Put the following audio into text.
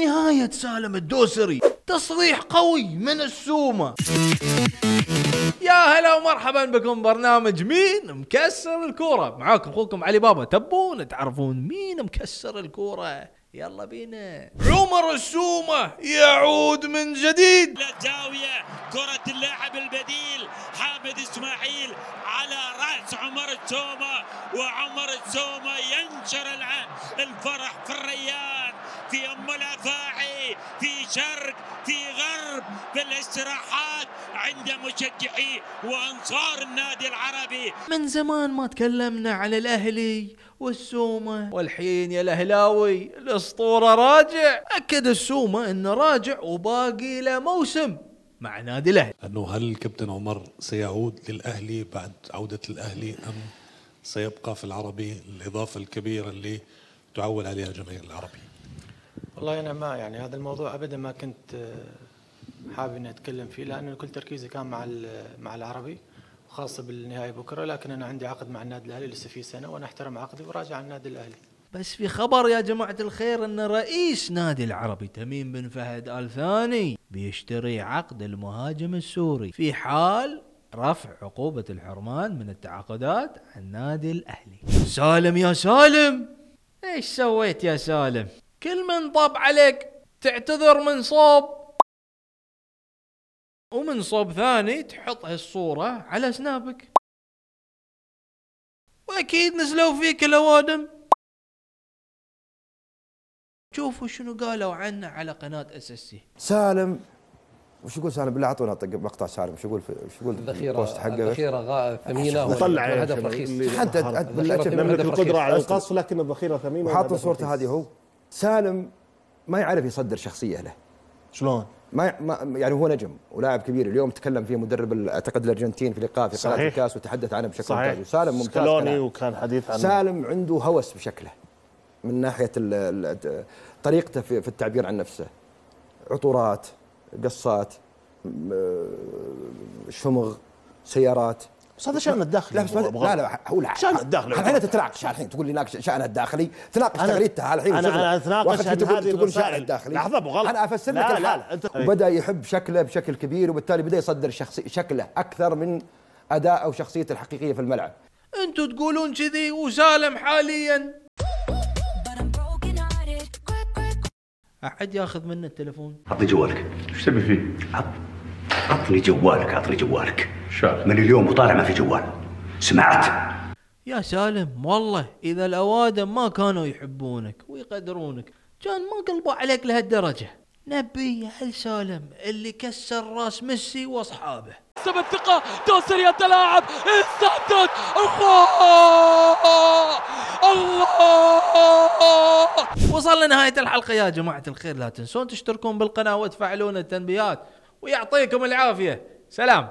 ونهاية سالم الدوسري. تصريح قوي من السومة. يا هلا ومرحبا بكم برنامج مين مكسر الكورة. معاكم أخوكم علي بابا تبون تعرفون مين مكسر الكورة؟ يلا بينا. عمر السومة يعود من جديد. زاوية كرة وعمر السومة ينشر الفرح في الريان في أم الأفاعي في شرق في غرب في الاستراحات عند مشجعي وأنصار النادي العربي. من زمان ما تكلمنا على الأهلي والسومة والحين يا الأهلاوي الأسطورة راجع. أكد السومة انه راجع وباقي له موسم مع نادي الأهلي. أنه هل الكابتن عمر سيعود للأهلي بعد عودة الأهلي أم سيبقى في العربي الإضافة الكبيرة اللي تعول عليها الجماهير العربيه والله أنا ما يعني هذا الموضوع ابدا ما كنت آه، حابب إني أتكلم فيه لأنه كل تركيزي كان مع ال- مع العربي وخاصة بالنهائي بكرة لكن أنا عندي عقد مع النادي الأهلي لسه في سنة وأنا أحترم عقدي وراجع على النادي الأهلي. بس في خبر يا جماعة الخير إن رئيس نادي العربي تميم بن فهد آل ثاني بيشتري عقد المهاجم السوري في حال رفع عقوبة الحرمان من التعاقدات عن نادي الأهلي. سالم يا سالم! إيش سويت يا سالم؟ كل من طب عليك تعتذر من صوب. ومن صوب ثاني تحط هالصورة على سنابك. وأكيد نزلوا فيك الاوادم شوفوا شنو قالوا عنه على قناة SS سالم وش يقول سالم بالله أعطونا طق مقطع سالم وش يقول في وش يقول في الذخيرة البوست حقه الذخيرة غا- ثمينة طلع يا هدف رخيص حتى. نملك رخيص. على القص لكن الذخيرة ثمينة وحاط صورته. هذه هو سالم ما يعرف يصدر شخصية له شلون؟ ما, ما يعني هو نجم ولاعب كبير اليوم تكلم فيه مدرب ال- أعتقد الأرجنتين في لقاء في قناة. الكاس وتحدث عنه بشكل صحيح ممتاز وسالم ممتاز سكالوني. وكان حديث عن سالم عنده هوس بشكله من ناحية ال- ال- طريقته في, في التعبير عن نفسه عطورات قصات آه، شمغ سيارات بس هذا شأن الداخلي لا بس. لا لا هو لا شأن الداخلي. الحين تتناقش الحين تقول لي ناقش شأنها الداخلي تناقش أنا- تغريدتها الحين أتناقش وآخر شيء عن تقول هذه تقول المسائل. الداخلي لحظة أبو غلط. أنا أفسر لا، لك لا، الحال لا، أنت- وبدا يحب شكله بشكل كبير وبالتالي بدأ يصدر شخصي شكله أكثر من أداء أو شخصيته الحقيقية في الملعب أنتوا تقولون كذي وسالم حاليا أحد ياخذ منه التليفون عطني جوالك. إيش تبي فيه؟ عط عطني جوالك عطني جوالك. شاف من اليوم وطالع ما في جوال. سمعت؟ يا سالم والله إذا الأوادم ما كانوا يحبونك ويقدرونك كان ما قلبوا عليك لهالدرجة. نبي هل سالم اللي كسر راس ميسي وأصحابه. حسب الثقة دوسر يتلاعب السدد الله! الله! وصلنا نهاية الحلقة. يا جماعة الخير لا تنسون تشتركون بالقناة وتفعلون التنبيهات ويعطيكم العافية. سلام.